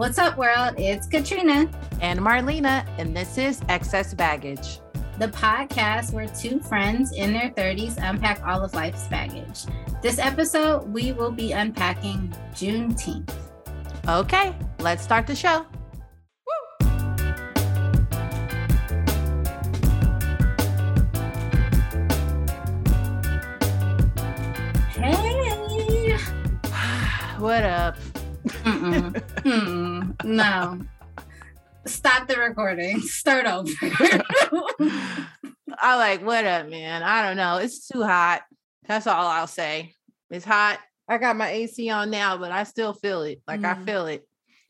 What's up, world? It's Katrina and Marlena, and this is Excess Baggage, the podcast where two friends in their 30s unpack all of life's baggage. This episode, we will be unpacking Juneteenth. Okay, let's start the show. Hey. what up? Mm-mm. Mm-mm. No. Stop the recording. Start over. I like, what up, man? I don't know. It's too hot. That's all I'll say. It's hot. I got my AC on now, but I still feel it. Like mm. I feel it.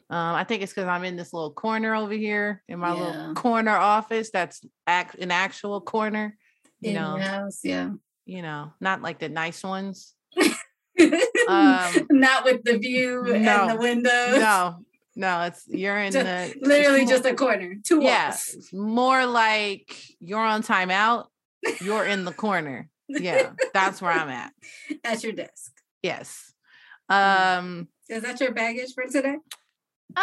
Um, I think it's because I'm in this little corner over here in my yeah. little corner office. That's act an actual corner. You in know, house, yeah. You know, not like the nice ones. um, not with the view no, and the windows. No, no, it's you're in just, the literally just a corner, two yeah, walls. It's more like you're on timeout. You're in the corner. Yeah, that's where I'm at. At your desk. Yes. Um, is that your baggage for today?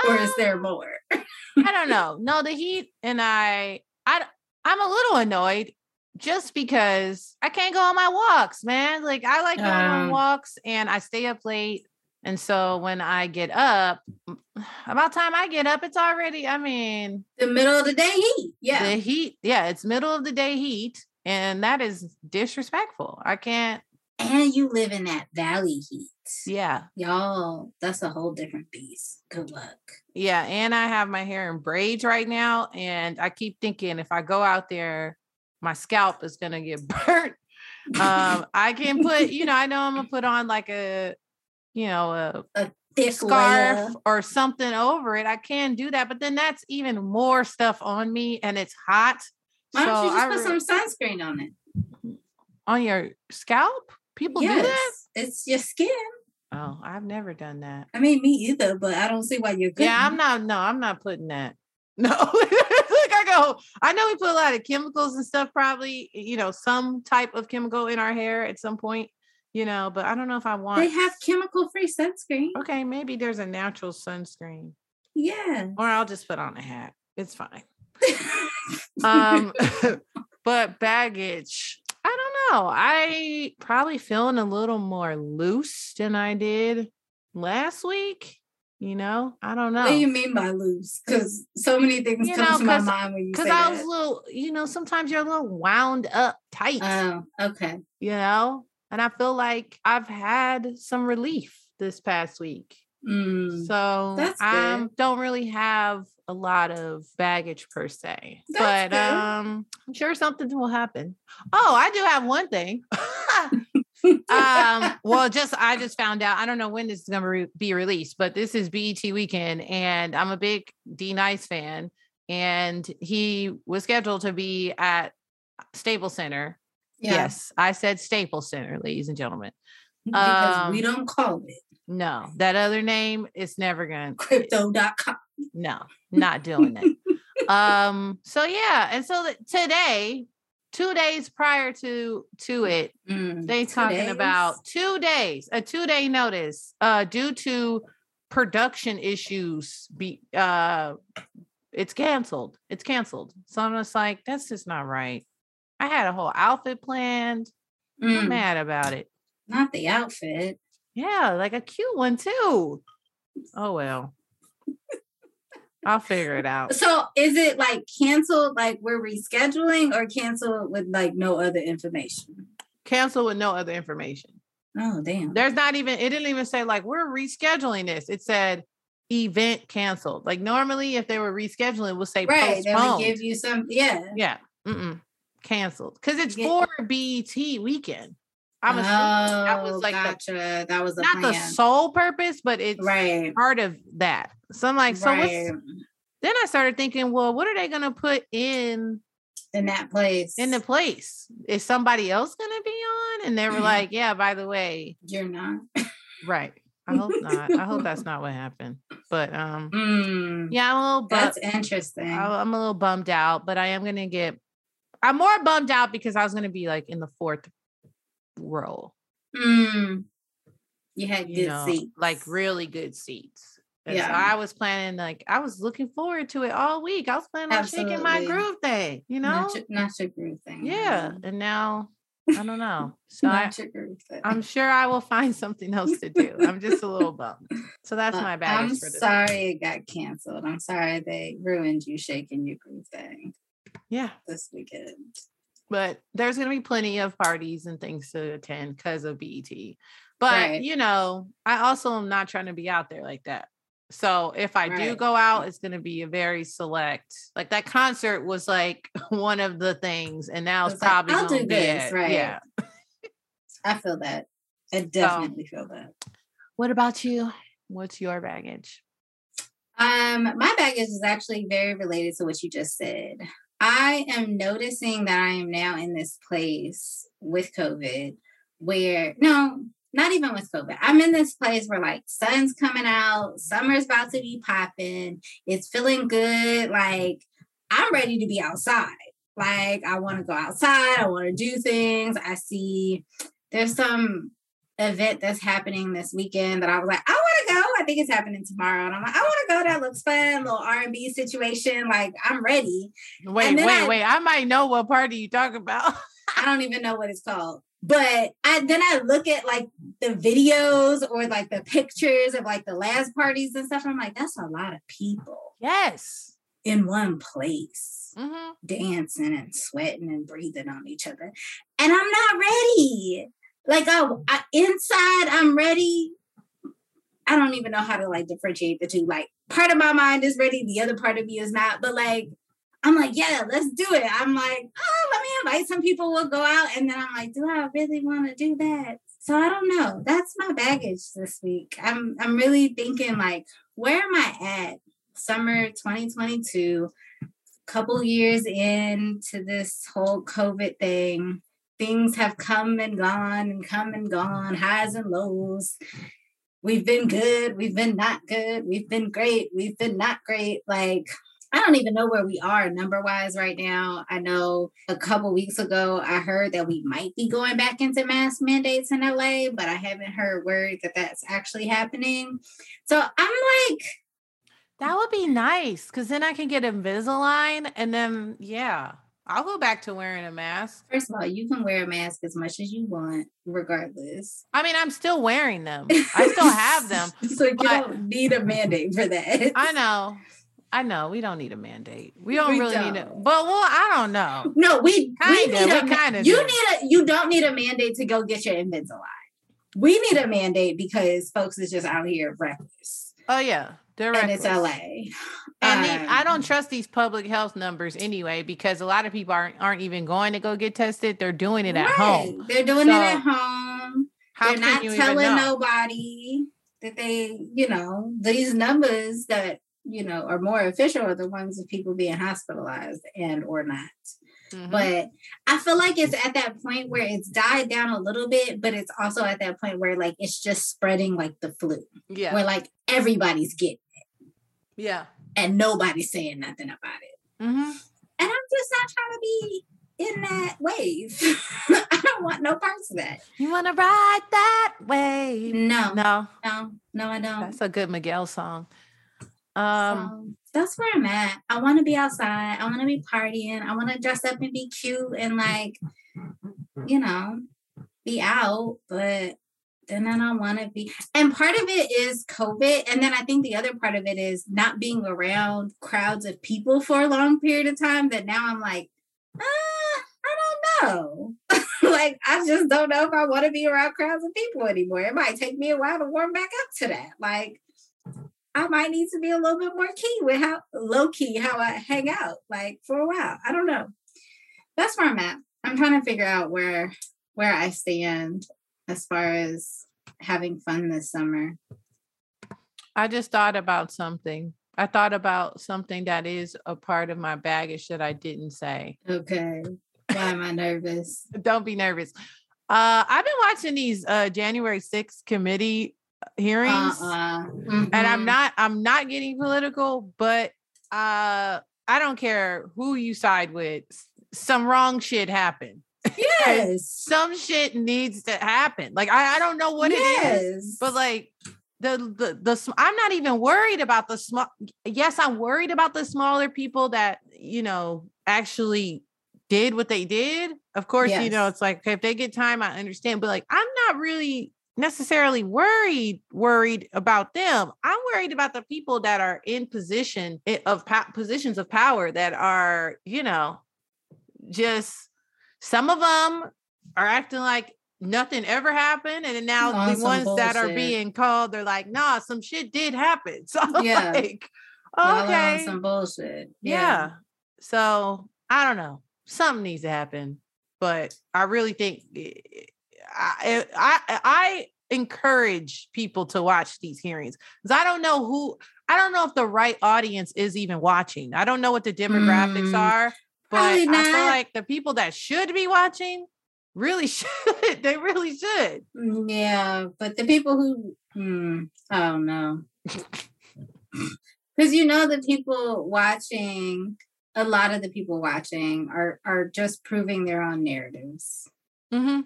or is there um, more? I don't know. No, the heat and I, I, I'm a little annoyed just because I can't go on my walks, man. Like I like going um, on walks and I stay up late. And so when I get up, about time I get up, it's already, I mean, the middle of the day heat. Yeah. The heat. Yeah. It's middle of the day heat. And that is disrespectful. I can't. And you live in that valley heat. Yeah. Y'all, that's a whole different beast. Good luck. Yeah. And I have my hair in braids right now. And I keep thinking if I go out there, my scalp is going to get burnt. um, I can put, you know, I know I'm going to put on like a, you know, a, a thick scarf layer. or something over it. I can do that. But then that's even more stuff on me and it's hot. Why don't you just I put re- some sunscreen on it? On your scalp? People yes, do that? It's your skin. Oh, I've never done that. I mean, me either, but I don't see why you're. Good. Yeah, I'm not. No, I'm not putting that. No, go. I know we put a lot of chemicals and stuff. Probably, you know, some type of chemical in our hair at some point. You know, but I don't know if I want. They have chemical-free sunscreen. Okay, maybe there's a natural sunscreen. Yeah. Or I'll just put on a hat. It's fine. um, but baggage. I don't know. I probably feeling a little more loose than I did last week. You know, I don't know. What do you mean by loose? Because so many things you come know, to my mind when you say Because I was a little, you know, sometimes you're a little wound up tight. Oh, okay. You know, and I feel like I've had some relief this past week. Mm, so I don't really have a lot of baggage per se, that's but good. um, I'm sure something will happen. Oh, I do have one thing. um, well, just I just found out. I don't know when this is going to re- be released, but this is BET weekend, and I'm a big D-Nice fan, and he was scheduled to be at Staples Center. Yeah. Yes, I said Staples Center, ladies and gentlemen, because um, we don't call it. No, that other name is never going to crypto.com. No, not doing it. um, so yeah, and so today, two days prior to to it, mm, they talking days? about two days, a two day notice, uh, due to production issues. Be uh, it's canceled. It's canceled. So I'm just like, that's just not right. I had a whole outfit planned. Mm. I'm mad about it. Not the outfit. Yeah, like a cute one too. Oh well. I'll figure it out. So is it like canceled, like we're rescheduling, or canceled with like no other information? Cancel with no other information. Oh damn. There's not even it didn't even say like we're rescheduling this. It said event canceled. Like normally if they were rescheduling, it would say right. Postponed. They would give you some yeah. Yeah. Mm-mm. Canceled. Because it's yeah. for BET weekend. I'm assuming oh, that was oh, like gotcha. the, that was not plan. the sole purpose, but it's right. part of that. So I'm like, so right. what's then I started thinking, well, what are they gonna put in in that place? In the place. Is somebody else gonna be on? And they were like, Yeah, by the way. You're not. right. I hope not. I hope that's not what happened. But um mm, yeah, I'm a little bu- that's interesting. I, I'm a little bummed out, but I am gonna get I'm more bummed out because I was gonna be like in the fourth row. Mm. You had good you know, seats. Like really good seats. Yeah. So I was planning like I was looking forward to it all week. I was planning on shaking my groove thing, you know? Not your, not your groove thing. Yeah. And now I don't know. So I, I'm sure I will find something else to do. I'm just a little bummed. So that's uh, my bad. I'm sorry it got canceled. I'm sorry they ruined you shaking your groove thing. Yeah. This weekend. But there's going to be plenty of parties and things to attend because of BET. But, right. you know, I also am not trying to be out there like that. So if I right. do go out, it's going to be a very select. Like that concert was like one of the things, and now it's, it's probably like, I'll do this, right? Yeah, I feel that. I definitely so, feel that. What about you? What's your baggage? Um, my baggage is actually very related to what you just said. I am noticing that I am now in this place with COVID where no, not even with COVID. I'm in this place where like sun's coming out, summer's about to be popping, it's feeling good. Like I'm ready to be outside. Like I want to go outside, I want to do things. I see there's some event that's happening this weekend that I was like, I want to go. I think it's happening tomorrow. And I'm like, I want to go. That looks fun. Little R&B situation. Like I'm ready. Wait, wait, I, wait. I might know what party you talk about. I don't even know what it's called. But I then I look at like the videos or like the pictures of like the last parties and stuff. I'm like, that's a lot of people. Yes. In one place, mm-hmm. dancing and sweating and breathing on each other. And I'm not ready. Like, oh, I, inside, I'm ready. I don't even know how to like differentiate the two. Like, part of my mind is ready, the other part of me is not. But like, I'm like, yeah, let's do it. I'm like, oh, let me invite some people. We'll go out. And then I'm like, do I really want to do that? So I don't know. That's my baggage this week. I'm I'm really thinking like, where am I at? Summer 2022, couple years into this whole COVID thing. Things have come and gone and come and gone, highs and lows. We've been good, we've been not good, we've been great, we've been not great. Like I don't even know where we are number wise right now. I know a couple weeks ago I heard that we might be going back into mask mandates in LA, but I haven't heard word that that's actually happening. So I'm like, that would be nice because then I can get Invisalign and then, yeah, I'll go back to wearing a mask. First of all, you can wear a mask as much as you want, regardless. I mean, I'm still wearing them. I still have them. so you don't need a mandate for that. I know. I know we don't need a mandate. We don't we really don't. need it. But well, I don't know. No, we kinda, we need a kind of you do. need a you don't need a mandate to go get your Invisalign. We need a mandate because folks is just out here reckless. Oh yeah, they're and it's LA. And um, the, I don't trust these public health numbers anyway because a lot of people aren't aren't even going to go get tested. They're doing it at right. home. They're doing so, it at home. They're not telling nobody that they, you know, these numbers that you know, are more official are the ones of people being hospitalized and or not. Mm-hmm. But I feel like it's at that point where it's died down a little bit, but it's also at that point where like it's just spreading like the flu. Yeah. Where like everybody's getting it. Yeah. And nobody's saying nothing about it. Mm-hmm. And I'm just not trying to be in that wave. I don't want no parts of that. You want to ride that wave? No. No. No. No, I don't. That's a good Miguel song. Um, so that's where I'm at. I want to be outside. I want to be partying. I want to dress up and be cute and like, you know, be out. But then I don't want to be. And part of it is COVID. And then I think the other part of it is not being around crowds of people for a long period of time. That now I'm like, ah, I don't know. like, I just don't know if I want to be around crowds of people anymore. It might take me a while to warm back up to that. Like, I might need to be a little bit more key with how low key how I hang out like for a while. I don't know. That's where I'm at. I'm trying to figure out where where I stand as far as having fun this summer. I just thought about something. I thought about something that is a part of my baggage that I didn't say. Okay. Why am I nervous? Don't be nervous. Uh, I've been watching these uh, January 6th committee hearings uh-uh. mm-hmm. and i'm not i'm not getting political but uh i don't care who you side with some wrong shit happened yes some shit needs to happen like i, I don't know what yes. it is but like the the the I'm not even worried about the small. Yes, I'm worried about the smaller people that you know actually did what they did. Of course, yes. you know it's like okay, if they get time, I understand. But like, I'm not really necessarily worried worried about them. I'm worried about the people that are in position of po- positions of power that are you know just some of them are acting like nothing ever happened. And now oh, the ones bullshit. that are being called, they're like, nah, some shit did happen. So yeah. like, okay. some bullshit. Yeah. yeah. So I don't know. Something needs to happen. But I really think eh, I I I encourage people to watch these hearings because I don't know who I don't know if the right audience is even watching. I don't know what the demographics mm, are, but I feel like the people that should be watching really should. they really should. Mm, yeah, but the people who, hmm, I don't know. Because you know, the people watching, a lot of the people watching are are just proving their own narratives. Mm-hmm.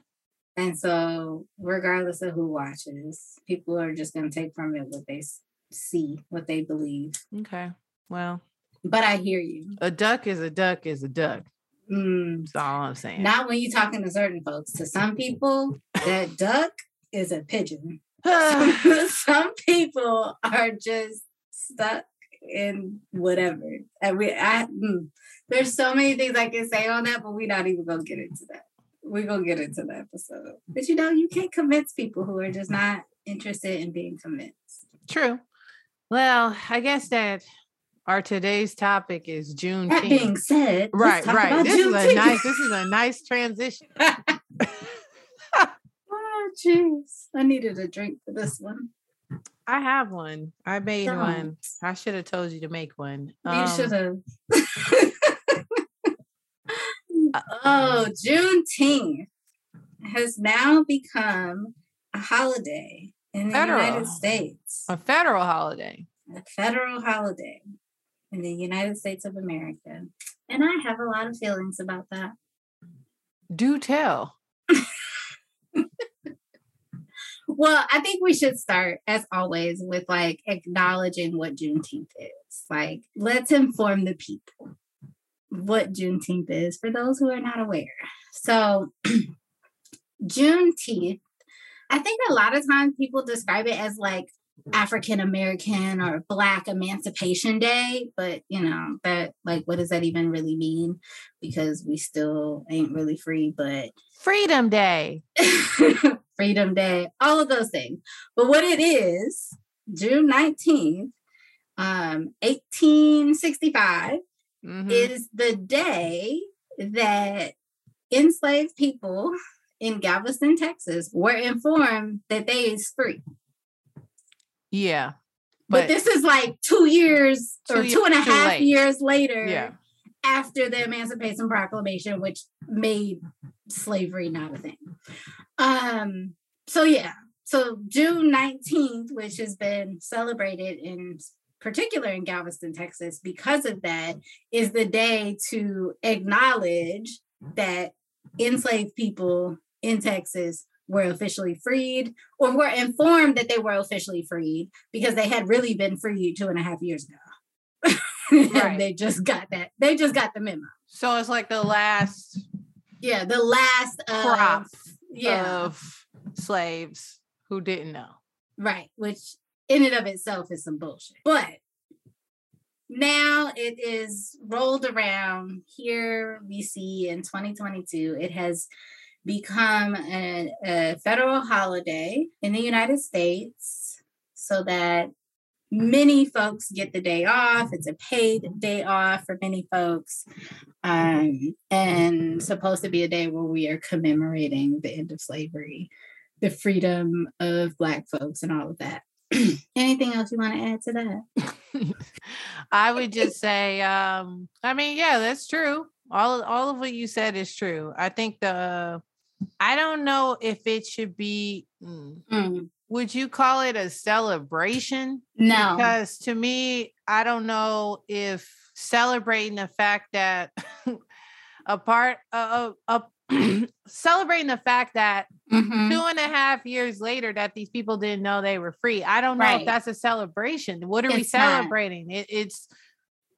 And so, regardless of who watches, people are just going to take from it what they see, what they believe. Okay. Well, but I hear you. A duck is a duck is a duck. Mm, That's all I'm saying. Not when you're talking to certain folks. To some people, that duck is a pigeon. some people are just stuck in whatever. And we, I, mm, there's so many things I can say on that, but we're not even gonna get into that. We're gonna get into the episode. But you know, you can't convince people who are just not interested in being convinced. True. Well, I guess that our today's topic is June. That being said, right, right. This is a nice. This is a nice transition. oh, jeez! I needed a drink for this one. I have one. I made Don't. one. I should have told you to make one. You um, should have. oh, Juneteenth has now become a holiday in the federal. United States. A federal holiday. A federal holiday in the United States of America. And I have a lot of feelings about that. Do tell. well, I think we should start, as always, with like acknowledging what Juneteenth is. Like, let's inform the people what Juneteenth is for those who are not aware. So, Juneteenth, I think a lot of times people describe it as like African American or Black Emancipation Day, but you know, that like, what does that even really mean? Because we still ain't really free, but Freedom Day, Freedom Day, all of those things. But what it is, June 19th, um, 1865, mm-hmm. is the day that enslaved people in Galveston, Texas were informed that they is free. Yeah. But, but this is like two years two or two and a half late. years later yeah. after the Emancipation Proclamation, which made slavery not a thing. Um, so yeah. So June 19th, which has been celebrated in particular in Galveston, Texas, because of that, is the day to acknowledge that enslaved people in Texas were officially freed or were informed that they were officially freed because they had really been freed two and a half years ago. right. they just got that. They just got the memo. So it's like the last. Yeah, the last crop of, yeah. of slaves who didn't know. Right, which in and of itself is some bullshit. But now it is rolled around here we see in 2022 it has become a, a federal holiday in the United States so that many folks get the day off. It's a paid day off for many folks, um, and supposed to be a day where we are commemorating the end of slavery, the freedom of Black folks, and all of that. Anything else you want to add to that? I would just say, um, I mean, yeah, that's true. All all of what you said is true. I think the I don't know if it should be. Mm, mm. Would you call it a celebration? No, because to me, I don't know if celebrating the fact that a part of, of celebrating the fact that mm-hmm. two and a half years later that these people didn't know they were free. I don't know right. if that's a celebration. What are it's we celebrating? It, it's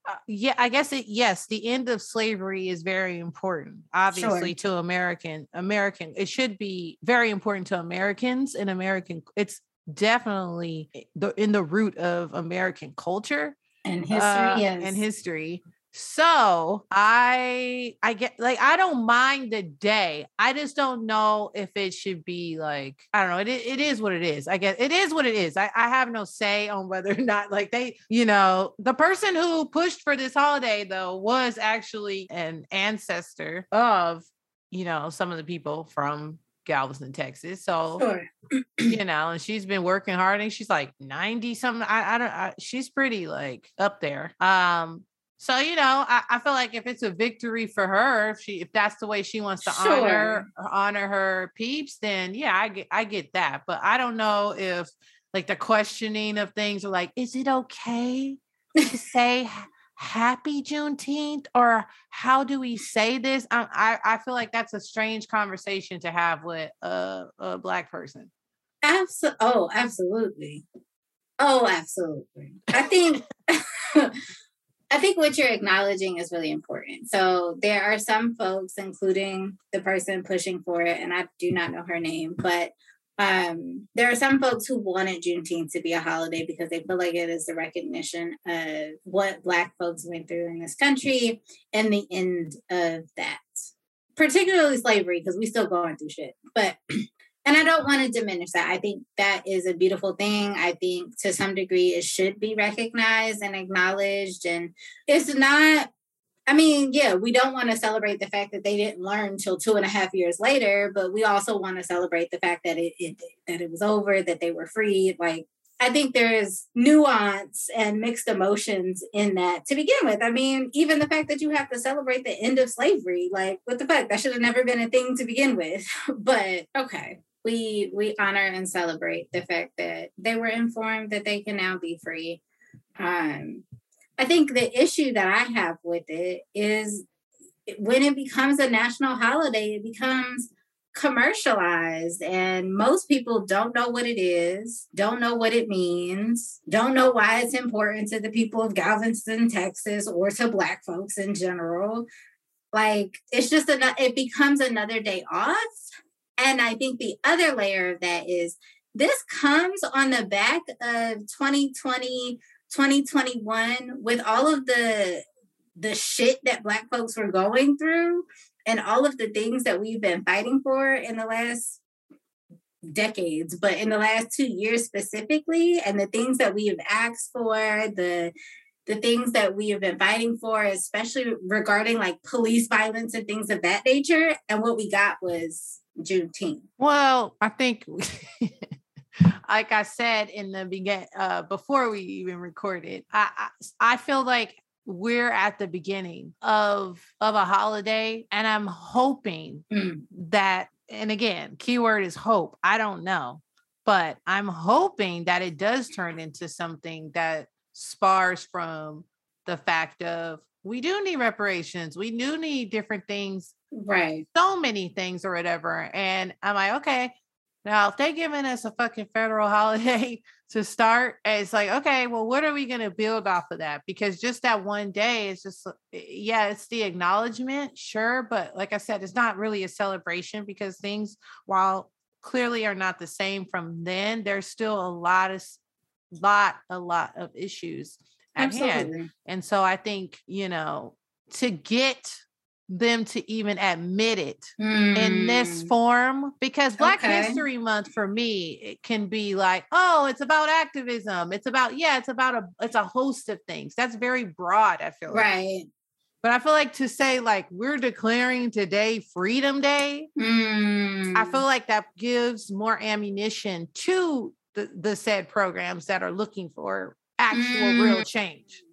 uh, yeah, I guess it yes, the end of slavery is very important, obviously, sure. to American American. It should be very important to Americans and American it's definitely the in the root of American culture and history uh, yes. and history. So I I get like I don't mind the day. I just don't know if it should be like I don't know. It it is what it is. I guess it is what it is. I, I have no say on whether or not like they, you know, the person who pushed for this holiday though was actually an ancestor of, you know, some of the people from Galveston, Texas. So, sure. you know, and she's been working hard and she's like 90 something. I, I don't, I, she's pretty like up there. Um, so you know, I, I, feel like if it's a victory for her, if she if that's the way she wants to sure. honor honor her peeps, then yeah, I get I get that. But I don't know if like the questioning of things are like, is it okay to say happy Juneteenth or how do we say this? I I, I feel like that's a strange conversation to have with a, a black person. Absolutely. Oh, absolutely. Oh, absolutely. I think I think what you're acknowledging is really important. So there are some folks, including the person pushing for it, and I do not know her name, but um, there are some folks who wanted Juneteenth to be a holiday because they feel like it is the recognition of what Black folks went through in this country and the end of that, particularly slavery, because we still going through shit. But and I don't want to diminish that. I think that is a beautiful thing. I think to some degree it should be recognized and acknowledged. And it's not, I mean, yeah, we don't want to celebrate the fact that they didn't learn until two and a half years later, but we also want to celebrate the fact that it, it that it was over, that they were free. Like I think there's nuance and mixed emotions in that to begin with. I mean, even the fact that you have to celebrate the end of slavery, like what the fuck? That should have never been a thing to begin with. but okay we we honor and celebrate the fact that they were informed that they can now be free. Um, I think the issue that I have with it is when it becomes a national holiday, it becomes commercialized and most people don't know what it is don't know what it means don't know why it's important to the people of galveston texas or to black folks in general like it's just another, it becomes another day off and I think the other layer of that is this comes on the back of 2020, 2021 with all of the the shit that black folks were going through and all of the things that we've been fighting for in the last decades, but in the last two years specifically, and the things that we have asked for, the the things that we have been fighting for, especially regarding like police violence and things of that nature. And what we got was Juneteenth? Well, I think, like I said in the begin, uh, before we even recorded, I, I I feel like we're at the beginning of of a holiday, and I'm hoping mm. that, and again, keyword is hope. I don't know, but I'm hoping that it does turn into something that spars from the fact of we do need reparations. We do need different things right. so many things or whatever. And i'm like okay now if they're giving us a fucking federal holiday to start it's like okay well what are we going to build off of that? Because just that one day is just yeah it's the acknowledgement sure but like i said it's not really a celebration because things while clearly are not the same from then there's still a lot of lot a lot of issues at Absolutely. hand and so i think you know to get them to even admit it mm. in this hmm. form because black okay. history month for me it can be like oh it's about activism it's about yeah it's about a it's a host of things that's very broad i feel right like. but i feel like to say like we're declaring today freedom day mm. i feel like that gives more ammunition to the, the said programs that are looking for actual mm. real change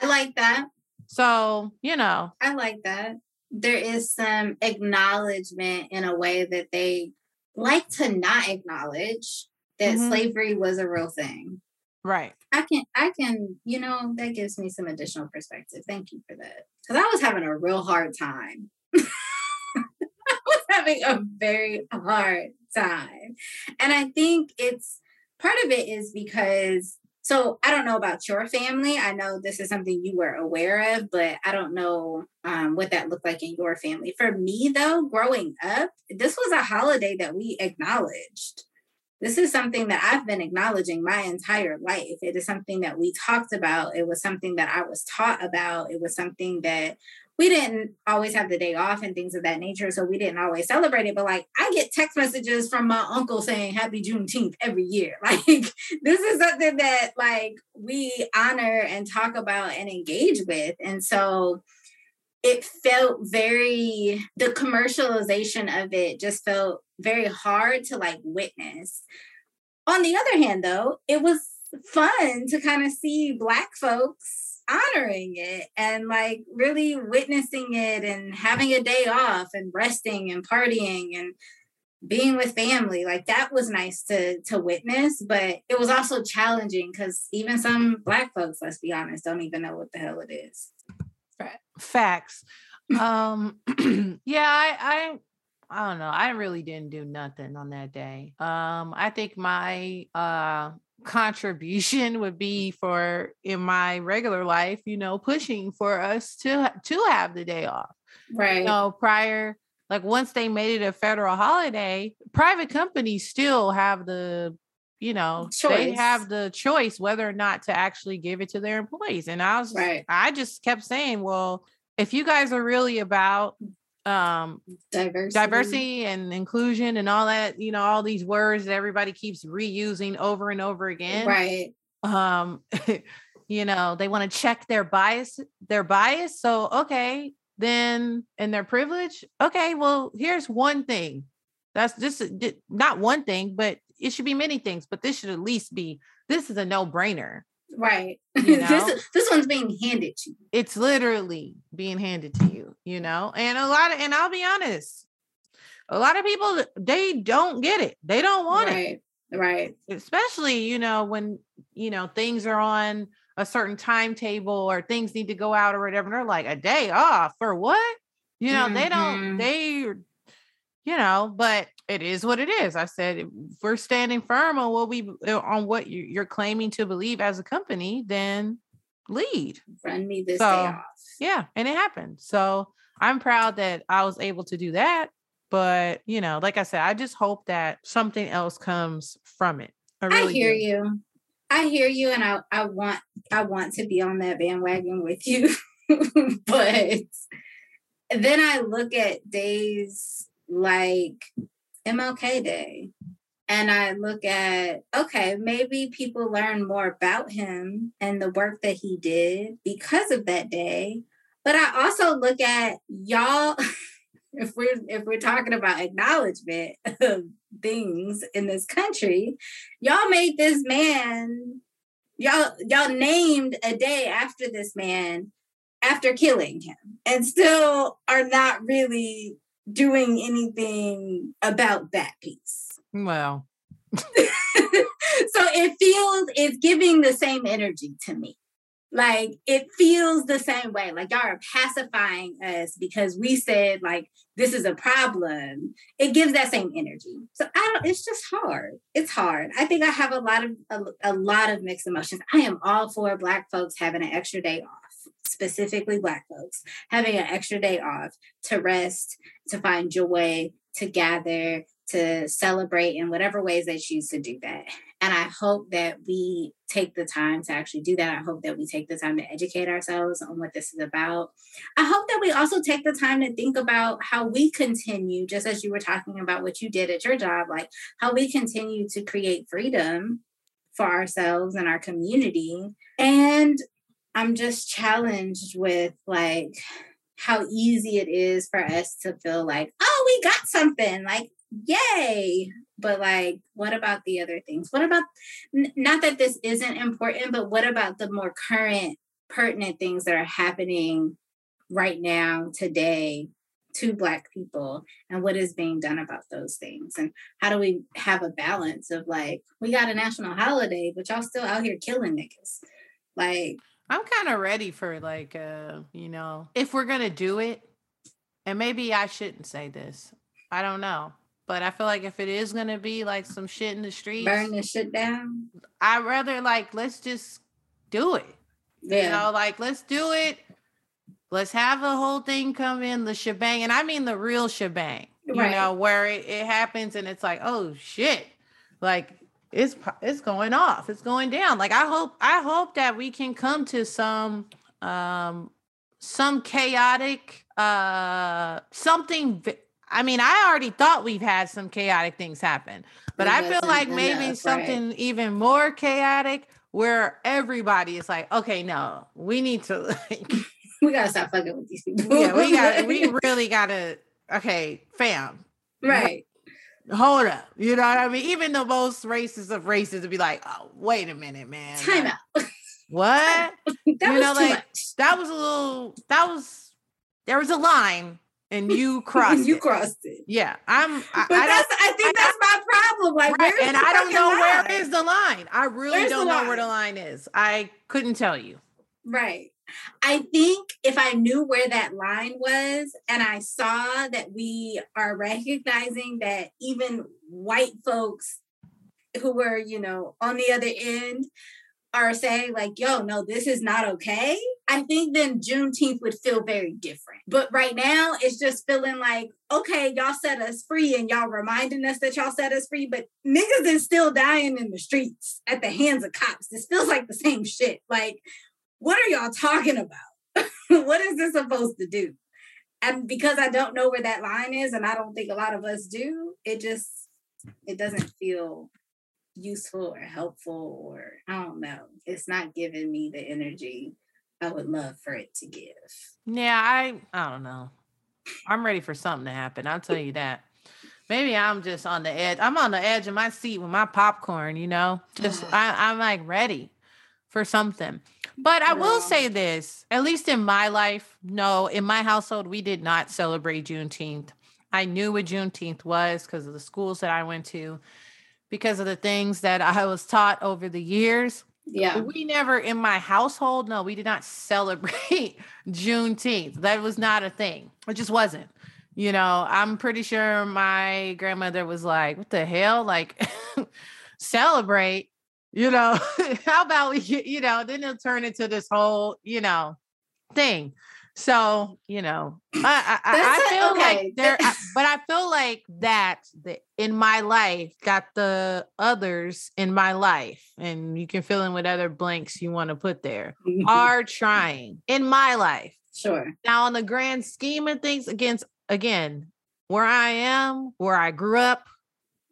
i like that so, you know. I like that there is some acknowledgement in a way that they like to not acknowledge that mm-hmm. slavery was a real thing. Right. I can I can, you know, that gives me some additional perspective. Thank you for that. Cuz I was having a real hard time. I was having a very hard time. And I think it's part of it is because so I don't know about your family. I know this is something you were aware of, but I don't know um, what that looked like in your family. For me, though, growing up, this was a holiday that we acknowledged. This is something that I've been acknowledging my entire life. It is something that we talked about. It was something that I was taught about. It was something that we didn't always have the day off and things of that nature, so we didn't always celebrate it. But like, I get text messages from my uncle saying Happy Juneteenth every year. Like, this is something that like we honor and talk about and engage with, and so it felt very the commercialization of it just felt very hard to like witness. On the other hand, though, it was fun to kind of see black folks honoring it and like really witnessing it and having a day off and resting and partying and being with family like that was nice to to witness but it was also challenging because even some black folks let's be honest don't even know what the hell it is facts um yeah i i I don't know. I really didn't do nothing on that day. Um, I think my uh contribution would be for in my regular life, you know, pushing for us to to have the day off. Right. You know, prior like once they made it a federal holiday, private companies still have the you know choice. they have the choice whether or not to actually give it to their employees and i was right. i just kept saying well if you guys are really about um diversity. diversity and inclusion and all that you know all these words that everybody keeps reusing over and over again. Right. Um you know they want to check their bias their bias so okay then and their privilege? Okay well here's one thing. That's just not one thing but it should be many things but this should at least be this is a no-brainer Right. You know? this this one's being handed to you. It's literally being handed to you, you know? And a lot of and I'll be honest, a lot of people they don't get it. They don't want right. it. Right. Especially, you know, when you know things are on a certain timetable or things need to go out or whatever. they're like, a day off for what? You know, mm-hmm. they don't, they you know, but it is what it is. I said if we're standing firm on what we uh, on what you're claiming to believe as a company, then lead. Run me this so, day off. Yeah, and it happened. So I'm proud that I was able to do that. But you know, like I said, I just hope that something else comes from it. I, really I hear do. you. I hear you, and I I want I want to be on that bandwagon with you. but then I look at days like MLK Day. And I look at, okay, maybe people learn more about him and the work that he did because of that day. But I also look at y'all, if we're if we're talking about acknowledgement of things in this country, y'all made this man, y'all y'all named a day after this man after killing him and still are not really doing anything about that piece. Well, so it feels it's giving the same energy to me. Like it feels the same way. Like y'all are pacifying us because we said like this is a problem. It gives that same energy. So I don't. It's just hard. It's hard. I think I have a lot of a, a lot of mixed emotions. I am all for Black folks having an extra day off specifically Black folks, having an extra day off to rest, to find joy, to gather, to celebrate in whatever ways they choose to do that. And I hope that we take the time to actually do that. I hope that we take the time to educate ourselves on what this is about. I hope that we also take the time to think about how we continue, just as you were talking about what you did at your job, like how we continue to create freedom for ourselves and our community. And I'm just challenged with like how easy it is for us to feel like, oh, we got something, like, yay. But like, what about the other things? What about, n- not that this isn't important, but what about the more current, pertinent things that are happening right now, today, to Black people, and what is being done about those things? And how do we have a balance of like, we got a national holiday, but y'all still out here killing niggas? Like, I'm kind of ready for like uh, you know, if we're gonna do it, and maybe I shouldn't say this. I don't know. But I feel like if it is gonna be like some shit in the streets, burn the shit down. I'd rather like let's just do it. Yeah. You know, like let's do it. Let's have the whole thing come in the shebang, and I mean the real shebang. Right. You know, where it, it happens and it's like, oh shit, like it's it's going off, it's going down. Like I hope I hope that we can come to some um some chaotic uh something I mean, I already thought we've had some chaotic things happen, but I feel like maybe enough, something right. even more chaotic where everybody is like, okay, no, we need to like we gotta stop fucking with these people. yeah, we got we really gotta okay, fam. Right. Hold up. You know what I mean? Even the most racist of races to be like, oh, wait a minute, man. Time out. What? that you know, like much. that was a little that was there was a line and you crossed you it. crossed it. Yeah, I'm. I, but I that's I think I, that's my problem. Like, right, and I don't know line? where is the line. I really Where's don't know where the line is. I couldn't tell you. Right. I think if I knew where that line was and I saw that we are recognizing that even white folks who were, you know, on the other end are saying like, yo, no, this is not okay, I think then Juneteenth would feel very different. But right now, it's just feeling like, okay, y'all set us free and y'all reminding us that y'all set us free, but niggas is still dying in the streets at the hands of cops. This feels like the same shit. Like, what are y'all talking about? what is this supposed to do? And because I don't know where that line is, and I don't think a lot of us do, it just it doesn't feel useful or helpful or I don't know. It's not giving me the energy I would love for it to give. Yeah, I I don't know. I'm ready for something to happen. I'll tell you that. Maybe I'm just on the edge. I'm on the edge of my seat with my popcorn, you know. Just I, I'm like ready for something. But I will say this, at least in my life, no, in my household, we did not celebrate Juneteenth. I knew what Juneteenth was because of the schools that I went to because of the things that I was taught over the years. Yeah. We never in my household, no, we did not celebrate Juneteenth. That was not a thing. It just wasn't. You know, I'm pretty sure my grandmother was like, what the hell? Like, celebrate, you know, how about we, you know, then it'll turn into this whole, you know, thing. So, you know, I I, I feel okay. like there, I, but I feel like that the, in my life got the others in my life, and you can fill in what other blanks you want to put there, are trying in my life. Sure. Now, on the grand scheme of things, against again, where I am, where I grew up,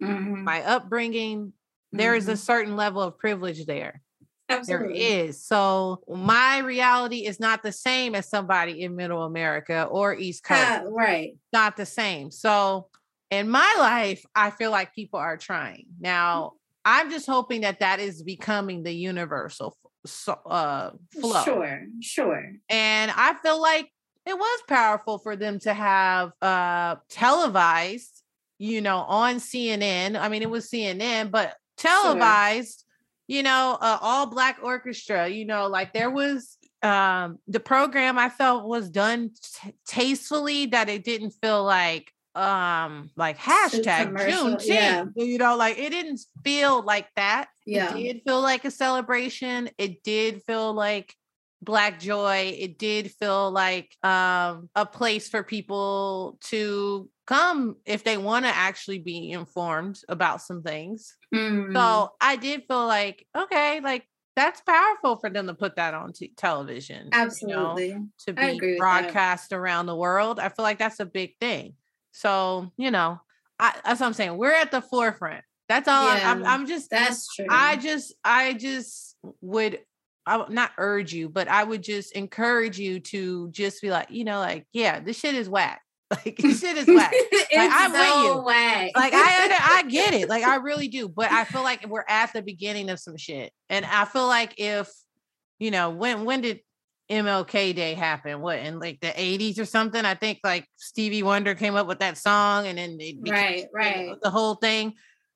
mm-hmm. my upbringing. There is a mm-hmm. certain level of privilege there. Absolutely. There is. So my reality is not the same as somebody in middle America or East Coast. Uh, right. Not the same. So in my life, I feel like people are trying. Now, I'm just hoping that that is becoming the universal uh, flow. Sure, sure. And I feel like it was powerful for them to have uh, televised, you know, on CNN. I mean, it was CNN, but televised you know, uh, all black orchestra, you know, like there was um the program I felt was done t- tastefully that it didn't feel like um like hashtag Juneteenth. Yeah. You know, like it didn't feel like that. Yeah. It did feel like a celebration. It did feel like black joy. It did feel like um a place for people to come if they want to actually be informed about some things. Mm-hmm. So I did feel like, okay, like that's powerful for them to put that on t- television. Absolutely. You know, to be broadcast around the world. I feel like that's a big thing. So, you know, I, that's what I'm saying. We're at the forefront. That's all yeah, I'm, I'm, I'm just, that's true. I just, I just would I would not urge you, but I would just encourage you to just be like, you know, like, yeah, this shit is whack. Like shit is whack. like, I'm so with you. Like I I get it. Like I really do. But I feel like we're at the beginning of some shit. And I feel like if, you know, when when did MLK Day happen? What in like the 80s or something? I think like Stevie Wonder came up with that song and then it became, right, right. the whole thing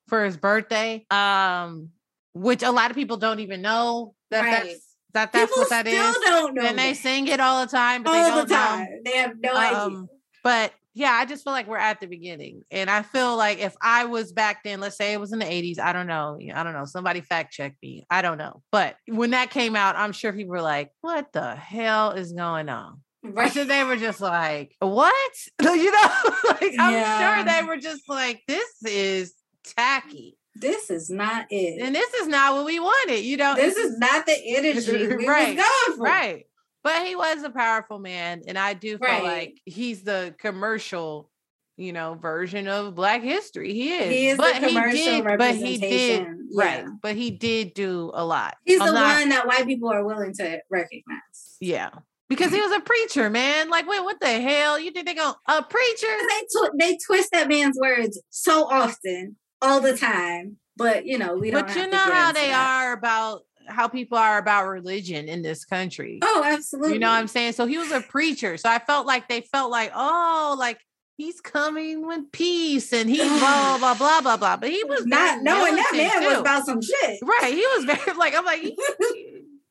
for his birthday. Um, which a lot of people don't even know that right. that's that that's people what that is. Don't know and they sing it all the time, but all they don't the time. Know. They have no um, idea but yeah, I just feel like we're at the beginning. And I feel like if I was back then, let's say it was in the 80s, I don't know. I don't know. Somebody fact check me. I don't know. But when that came out, I'm sure people were like, what the hell is going on? Right. So they were just like, what? you know, like I'm yeah. sure they were just like, this is tacky. This is not it. And this is not what we wanted. You know, this is not the energy we right. was going for. Right. But he was a powerful man. And I do feel right. like he's the commercial, you know, version of Black history. He is. He is but the commercial he did. But he did, yeah. right. But he did do a lot. He's I'm the not, one that white people are willing to recognize. Yeah because he was a preacher, man. Like, wait, what the hell? You think they go a preacher? They tw- they twist that man's words so often, all the time. But you know, we don't. But you know how they that. are about how people are about religion in this country. Oh, absolutely. You know what I'm saying? So he was a preacher. So I felt like they felt like, oh, like he's coming with peace and he blah blah blah blah blah. But he was not knowing that man too. was about some shit. Right. He was very like I'm like he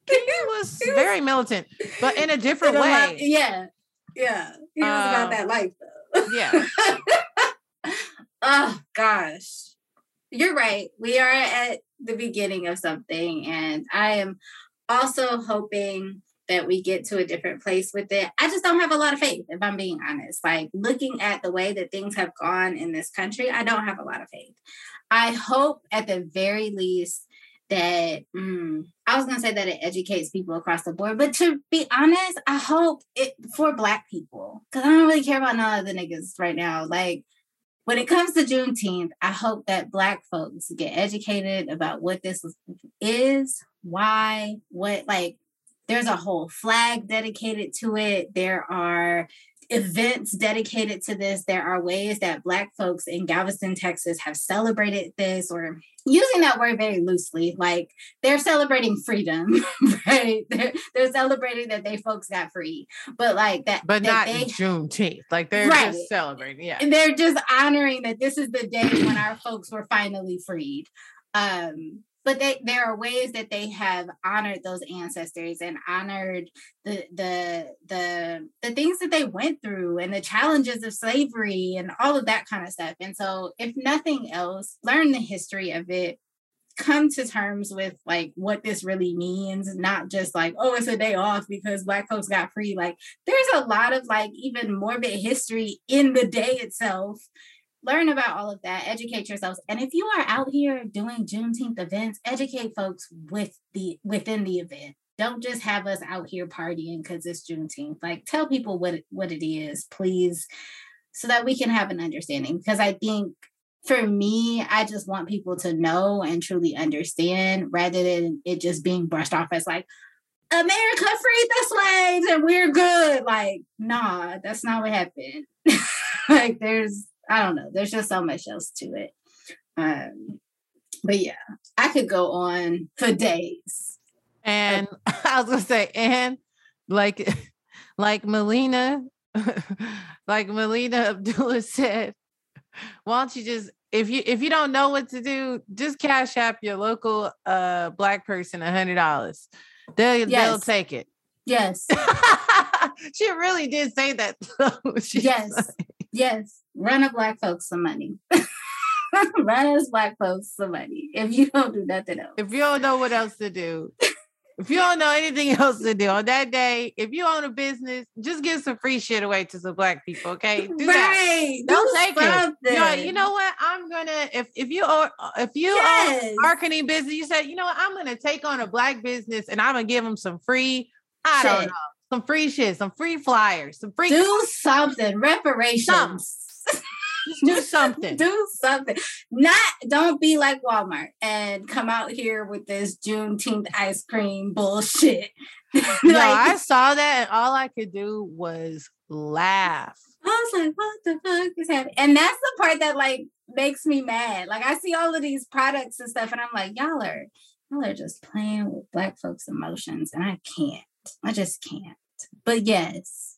was very militant, but in a different in a way. Lot, yeah, yeah. He was um, about that life, though. Yeah. oh gosh, you're right. We are at the beginning of something, and I am also hoping that we get to a different place with it. I just don't have a lot of faith, if I'm being honest. Like looking at the way that things have gone in this country, I don't have a lot of faith. I hope at the very least that mm, I was gonna say that it educates people across the board, but to be honest, I hope it for black people because I don't really care about none of the niggas right now. Like when it comes to Juneteenth, I hope that black folks get educated about what this is, why, what like. There's a whole flag dedicated to it. There are events dedicated to this. There are ways that Black folks in Galveston, Texas have celebrated this, or using that word very loosely, like they're celebrating freedom, right? They're, they're celebrating that they folks got free, but like that, but that not they, Juneteenth. Like they're right. just celebrating, yeah. And they're just honoring that this is the day when our folks were finally freed. Um, but they, there are ways that they have honored those ancestors and honored the the the the things that they went through and the challenges of slavery and all of that kind of stuff. And so, if nothing else, learn the history of it. Come to terms with like what this really means, not just like, oh, it's a day off because black folks got free. Like, there's a lot of like even morbid history in the day itself learn about all of that, educate yourselves. And if you are out here doing Juneteenth events, educate folks with the within the event. Don't just have us out here partying because it's Juneteenth. Like tell people what it, what it is, please, so that we can have an understanding. Because I think for me, I just want people to know and truly understand rather than it just being brushed off as like, America freed the slaves and we're good. Like, nah, that's not what happened. like, there's I don't know. There's just so much else to it. Um, but yeah, I could go on for days. And I was gonna say, and like, like Melina, like Melina Abdullah said, why don't you just if you if you don't know what to do, just cash app your local uh black person a hundred dollars. They'll yes. they'll take it. Yes. she really did say that. yes. Like, yes. Run a black folks some money. Run us black folks some money. If you don't do nothing else. If you don't know what else to do. If you don't know anything else to do on that day, if you own a business, just give some free shit away to some black people. Okay, do right. That. Don't do take something. it. You know, you know, what? I'm gonna if if you are uh, if you yes. own marketing business, you said, you know what? I'm gonna take on a black business and I'm gonna give them some free. I shit. don't know some free shit, some free flyers, some free. Do something. Reparations. Just do something. do something. Not don't be like Walmart and come out here with this Juneteenth ice cream bullshit. like, no, I saw that and all I could do was laugh. I was like, what the fuck is happening? And that's the part that like makes me mad. Like I see all of these products and stuff, and I'm like, y'all are y'all are just playing with black folks' emotions, and I can't. I just can't. But yes,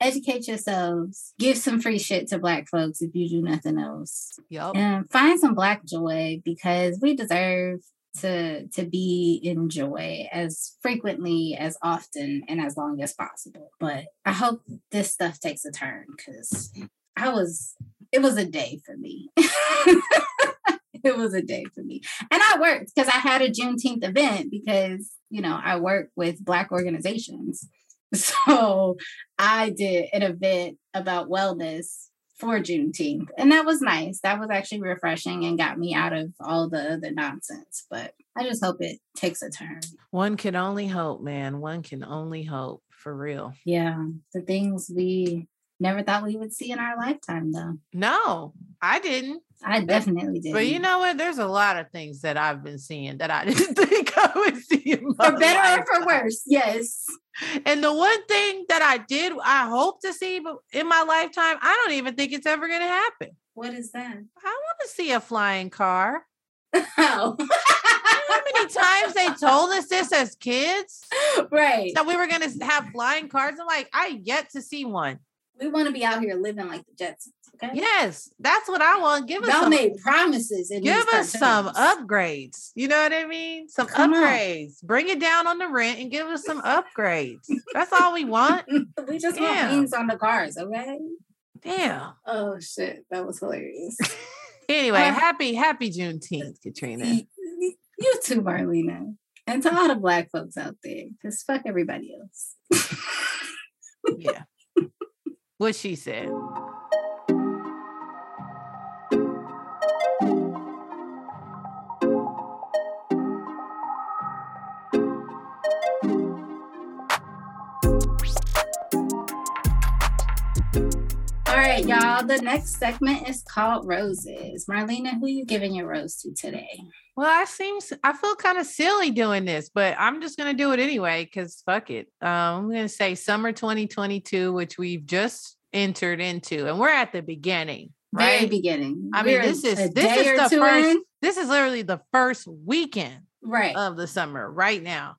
educate yourselves. Give some free shit to black folks if you do nothing else. Yep. And find some black joy because we deserve to to be in joy as frequently as often and as long as possible but i hope this stuff takes a turn because I was, it was a day for me. it was a day for me. And I worked because I had a Juneteenth event because, you know, I work with Black organizations. So I did an event about wellness for Juneteenth. And that was nice. That was actually refreshing and got me out of all the other nonsense. But I just hope it takes a turn. One can only hope, man. One can only hope for real. Yeah. The things we never thought we would see in our lifetime, though. No, I didn't. I definitely did. But you know what? There's a lot of things that I've been seeing that I didn't think I would see. for better or for worse, yes. And the one thing that I did, I hope to see in my lifetime, I don't even think it's ever going to happen. What is that? I want to see a flying car. Oh. how many times they told us this as kids? Right. That we were going to have flying cars. I'm like, I yet to see one. We want to be out here living like the Jetsons. Okay. Yes, that's what I want. Give us some, promises. give us some upgrades. You know what I mean? Some Come upgrades. On. Bring it down on the rent and give us some upgrades. that's all we want. we just want wings on the cars. Okay. Damn. Oh shit, that was hilarious. anyway, uh, happy happy Juneteenth, Katrina. You too, Marlena, and to all the black folks out there, just fuck everybody else. yeah. What she said. Right, y'all. The next segment is called Roses. Marlena, who you giving your rose to today? Well, I seem I feel kind of silly doing this, but I'm just gonna do it anyway because fuck it. Um, I'm gonna say summer 2022, which we've just entered into, and we're at the beginning. Right? Very beginning. I mean, this is this is the first. In. This is literally the first weekend right of the summer right now.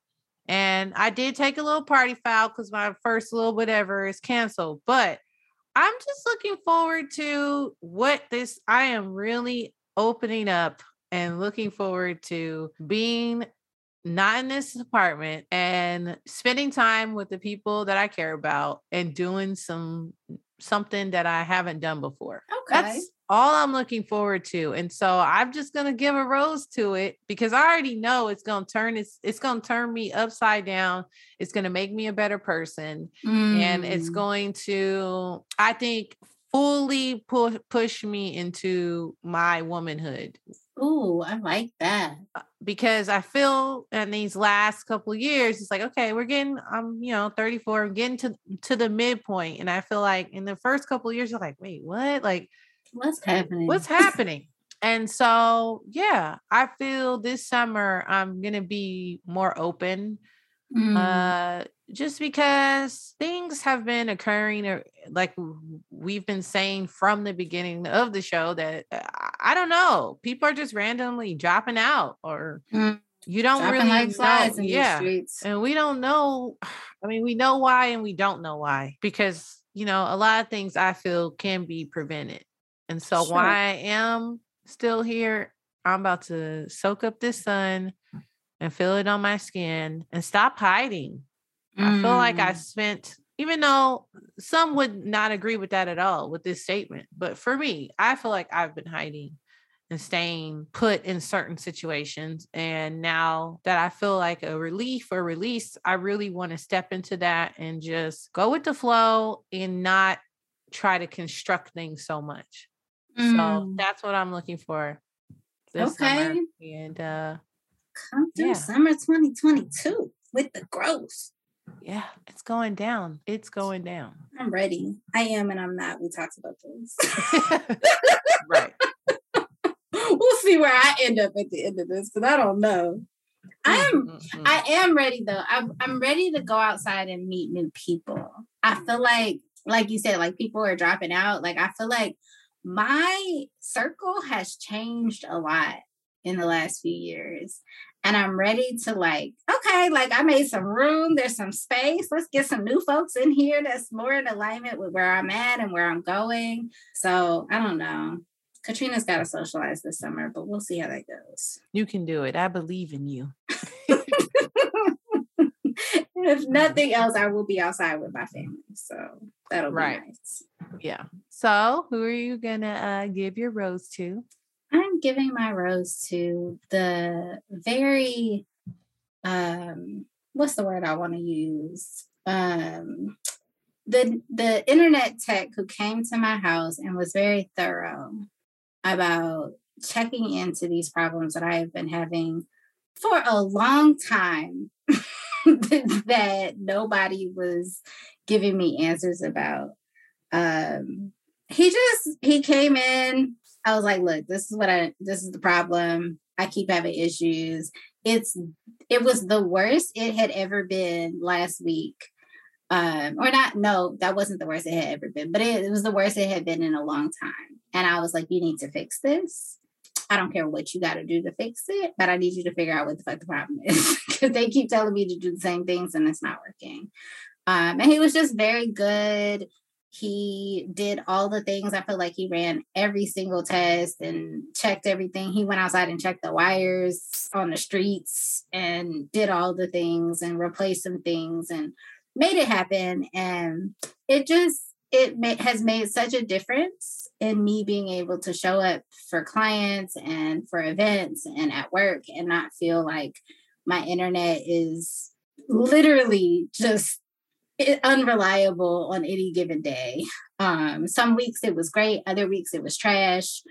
And I did take a little party foul because my first little whatever is canceled, but I'm just looking forward to what this, I am really opening up and looking forward to being not in this apartment and spending time with the people that I care about and doing some something that I haven't done before. Okay. That's all I'm looking forward to. And so I'm just gonna give a rose to it because I already know it's gonna turn it's it's gonna turn me upside down. It's gonna make me a better person. Mm. And it's mm. going to, I think, fully pu- push me into my womanhood. Ooh, I like that. Uh, because I feel in these last couple years, it's like, okay, we're getting, I'm, you know, 34, I'm getting to to the midpoint. And I feel like in the first couple years, you're like, wait, what? Like what's happening? What's happening? and so, yeah, I feel this summer I'm going to be more open. Mm. Uh, just because things have been occurring, uh, like we've been saying from the beginning of the show, that uh, I don't know, people are just randomly dropping out, or mm. you don't dropping really like know. yeah, and we don't know. I mean, we know why, and we don't know why because you know a lot of things I feel can be prevented. And so sure. while I am still here, I'm about to soak up this sun and feel it on my skin and stop hiding. Mm. I feel like I mm. spent, even though some would not agree with that at all with this statement, but for me, I feel like I've been hiding and staying put in certain situations. And now that I feel like a relief or release, I really want to step into that and just go with the flow and not try to construct things so much. Mm. So that's what I'm looking for this okay. summer. And uh come through yeah. summer 2022 with the growth. Yeah, it's going down. It's going down. I'm ready. I am and I'm not. We talked about this. right. we'll see where I end up at the end of this because I don't know. I am mm-hmm. I am ready though. I'm I'm ready to go outside and meet new people. I feel like like you said, like people are dropping out. Like I feel like my circle has changed a lot in the last few years. And I'm ready to like, okay, like I made some room, there's some space. Let's get some new folks in here that's more in alignment with where I'm at and where I'm going. So I don't know. Katrina's got to socialize this summer, but we'll see how that goes. You can do it. I believe in you. if nothing else, I will be outside with my family. So that'll be right. nice. Yeah. So, who are you gonna uh, give your rose to? I'm giving my rose to the very um what's the word I want to use? Um the the internet tech who came to my house and was very thorough about checking into these problems that I have been having for a long time that nobody was giving me answers about. Um, he just he came in. I was like, look, this is what I this is the problem. I keep having issues. It's it was the worst it had ever been last week. Um, or not, no, that wasn't the worst it had ever been, but it, it was the worst it had been in a long time. And I was like, you need to fix this. I don't care what you got to do to fix it, but I need you to figure out what the fuck the problem is because they keep telling me to do the same things and it's not working. Um, and he was just very good. He did all the things. I feel like he ran every single test and checked everything. He went outside and checked the wires on the streets and did all the things and replaced some things and made it happen. And it just, it has made such a difference in me being able to show up for clients and for events and at work and not feel like my internet is literally just unreliable on any given day. Um, some weeks it was great, other weeks it was trash.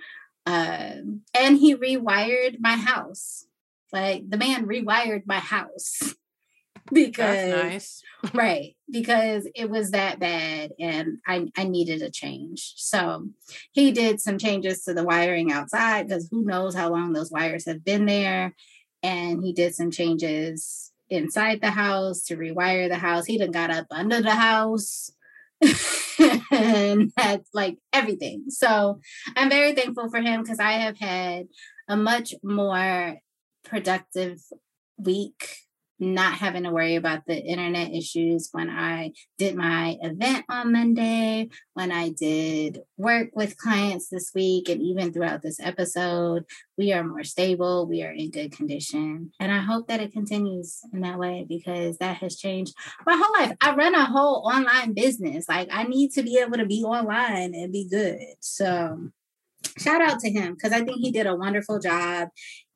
Um, and he rewired my house. Like the man rewired my house because nice. right because it was that bad and I, I needed a change so he did some changes to the wiring outside because who knows how long those wires have been there and he did some changes inside the house to rewire the house. He done got up under the house. And that's like everything. So i'm very thankful for him because i have had a much more productive week not having to worry about the internet issues when I did my event on Monday, when I did work with clients this week, and even throughout this episode. We are more stable, we are in good condition. And I hope that it continues in that way because that has changed my whole life. I run a whole online business. Like, I need to be able to be online and be good. So, shout out to him because I think he did a wonderful job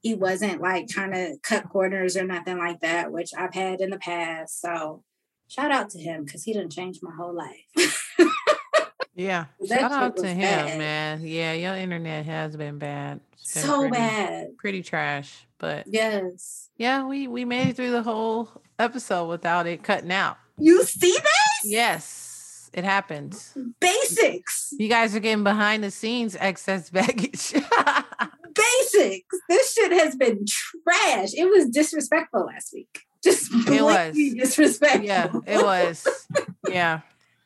he wasn't like trying to cut corners or nothing like that, which I've had in the past. So shout out to him because he didn't change my whole life. yeah. shout out to him, bad. man. Yeah, your internet has been bad. Been so pretty, bad. Pretty trash. But yes. Yeah, we we made it through the whole episode without it cutting out. You see this? Yes. It happened. Basics. You guys are getting behind the scenes excess baggage basics. This shit has been trash. It was disrespectful last week. Just it was disrespectful. Yeah, it was. Yeah.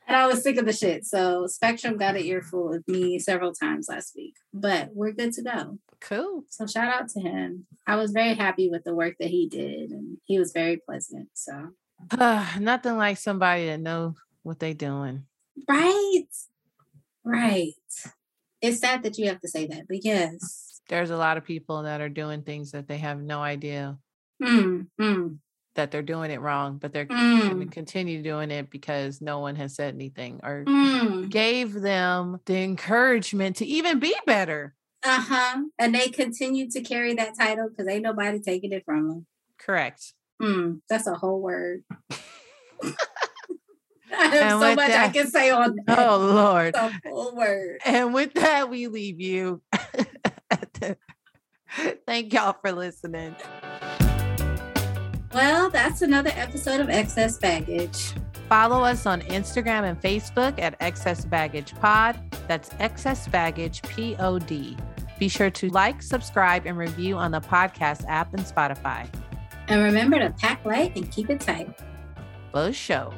and I was sick of the shit. So Spectrum got an earful of me several times last week, but we're good to go. Cool. So shout out to him. I was very happy with the work that he did, and he was very pleasant. So uh, nothing like somebody that know what they doing. Right. Right. It's sad that you have to say that, but yes there's a lot of people that are doing things that they have no idea mm, mm. that they're doing it wrong, but they're mm. going to continue doing it because no one has said anything or mm. gave them the encouragement to even be better. Uh huh. And they continue to carry that title because ain't nobody taking it from them. Correct. Mm, that's a whole word. I have so much that, I can say on that. Oh Lord. a whole word. And with that, we leave you. Thank y'all for listening. Well, that's another episode of Excess Baggage. Follow us on Instagram and Facebook at Excess Baggage Pod. That's Excess Baggage P O D. Be sure to like, subscribe, and review on the podcast app and Spotify. And remember to pack light and keep it tight. For show.